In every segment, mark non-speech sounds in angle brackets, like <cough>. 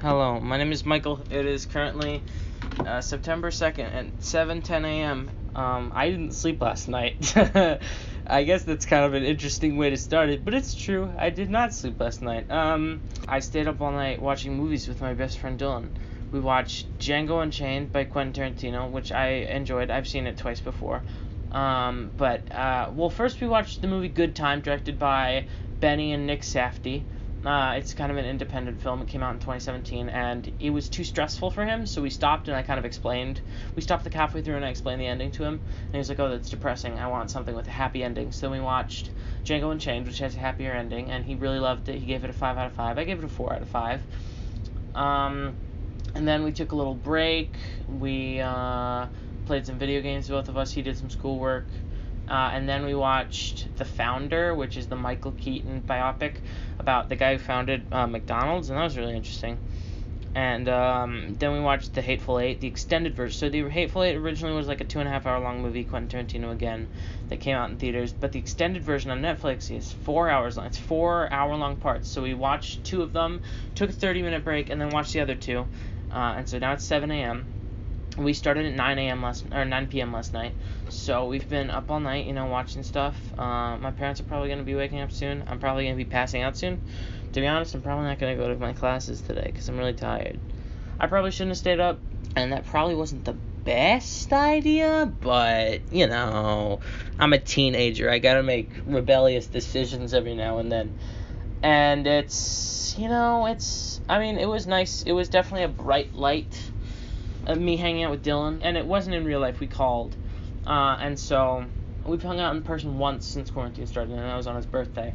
Hello, my name is Michael. It is currently uh, September 2nd at 7:10 a.m. Um, I didn't sleep last night. <laughs> I guess that's kind of an interesting way to start it, but it's true. I did not sleep last night. Um, I stayed up all night watching movies with my best friend Dylan. We watched Django Unchained by Quentin Tarantino, which I enjoyed. I've seen it twice before. Um, but uh, well, first we watched the movie Good Time, directed by Benny and Nick Safdie. Uh, it's kind of an independent film. It came out in 2017, and it was too stressful for him, so we stopped and I kind of explained. We stopped like halfway through and I explained the ending to him, and he was like, "Oh, that's depressing. I want something with a happy ending." So we watched Django Unchained, which has a happier ending, and he really loved it. He gave it a five out of five. I gave it a four out of five. Um, and then we took a little break. We uh, played some video games, both of us. He did some schoolwork. Uh, and then we watched The Founder, which is the Michael Keaton biopic about the guy who founded uh, McDonald's, and that was really interesting. And um, then we watched The Hateful Eight, the extended version. So the Hateful Eight originally was like a two and a half hour long movie, Quentin Tarantino again, that came out in theaters. But the extended version on Netflix is four hours long. It's four hour long parts. So we watched two of them, took a 30 minute break, and then watched the other two. Uh, and so now it's 7 a.m we started at 9 a.m. last or 9 p.m. last night. So we've been up all night, you know, watching stuff. Uh, my parents are probably gonna be waking up soon. I'm probably gonna be passing out soon. To be honest, I'm probably not gonna go to my classes today because I'm really tired. I probably shouldn't have stayed up, and that probably wasn't the best idea. But you know, I'm a teenager. I gotta make rebellious decisions every now and then. And it's, you know, it's. I mean, it was nice. It was definitely a bright light uh, me hanging out with Dylan, and it wasn't in real life. We called, uh, and so we've hung out in person once since quarantine started, and that was on his birthday.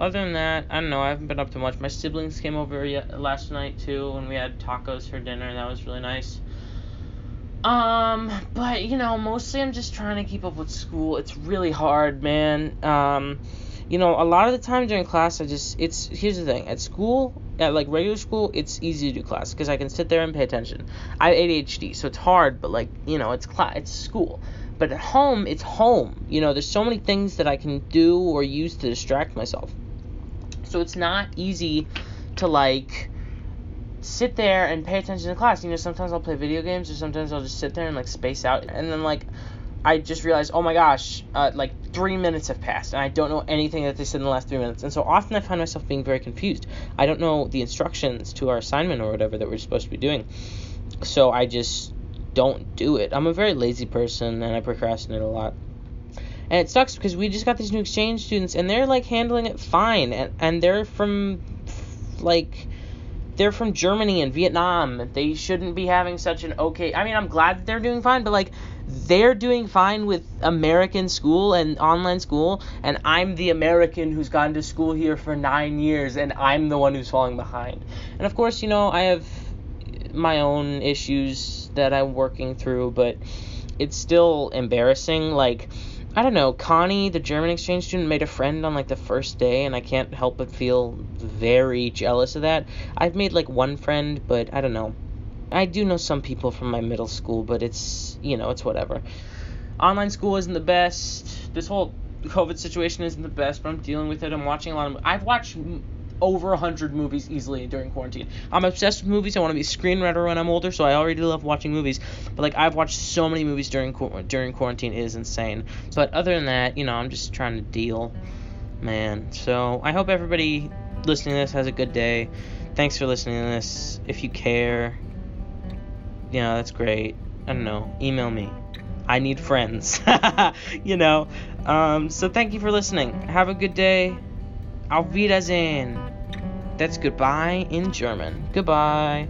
Other than that, I don't know. I haven't been up to much. My siblings came over last night too, and we had tacos for dinner. and That was really nice. Um, but you know, mostly I'm just trying to keep up with school. It's really hard, man. Um, you know, a lot of the time during class, I just it's here's the thing at school, at like regular school, it's easy to do class because I can sit there and pay attention. I have ADHD, so it's hard, but like you know, it's class, it's school. But at home, it's home. You know, there's so many things that I can do or use to distract myself. So it's not easy to like sit there and pay attention to class. You know, sometimes I'll play video games or sometimes I'll just sit there and like space out and then like I just realized, oh my gosh, uh, like three minutes have passed, and I don't know anything that they said in the last three minutes. And so often I find myself being very confused. I don't know the instructions to our assignment or whatever that we're supposed to be doing. So I just don't do it. I'm a very lazy person, and I procrastinate a lot. And it sucks because we just got these new exchange students, and they're like handling it fine, and, and they're from like they're from Germany and Vietnam. They shouldn't be having such an okay. I mean, I'm glad that they're doing fine, but like they're doing fine with American school and online school, and I'm the American who's gone to school here for nine years, and I'm the one who's falling behind. And of course, you know, I have my own issues that I'm working through, but it's still embarrassing. Like, I don't know, Connie, the German exchange student, made a friend on like the first day, and I can't help but feel very jealous of that. I've made like one friend, but I don't know. I do know some people from my middle school, but it's, you know, it's whatever. Online school isn't the best. This whole COVID situation isn't the best, but I'm dealing with it. I'm watching a lot of. I've watched over 100 movies easily during quarantine. I'm obsessed with movies. I want to be a screenwriter when I'm older, so I already love watching movies. But like I've watched so many movies during during quarantine it is insane. But other than that, you know, I'm just trying to deal, man. So I hope everybody listening to this has a good day. Thanks for listening to this. If you care, yeah, that's great. I don't know. Email me. I need friends. <laughs> you know. Um, so thank you for listening. Have a good day. Auf Wiedersehen. That's goodbye in German. Goodbye.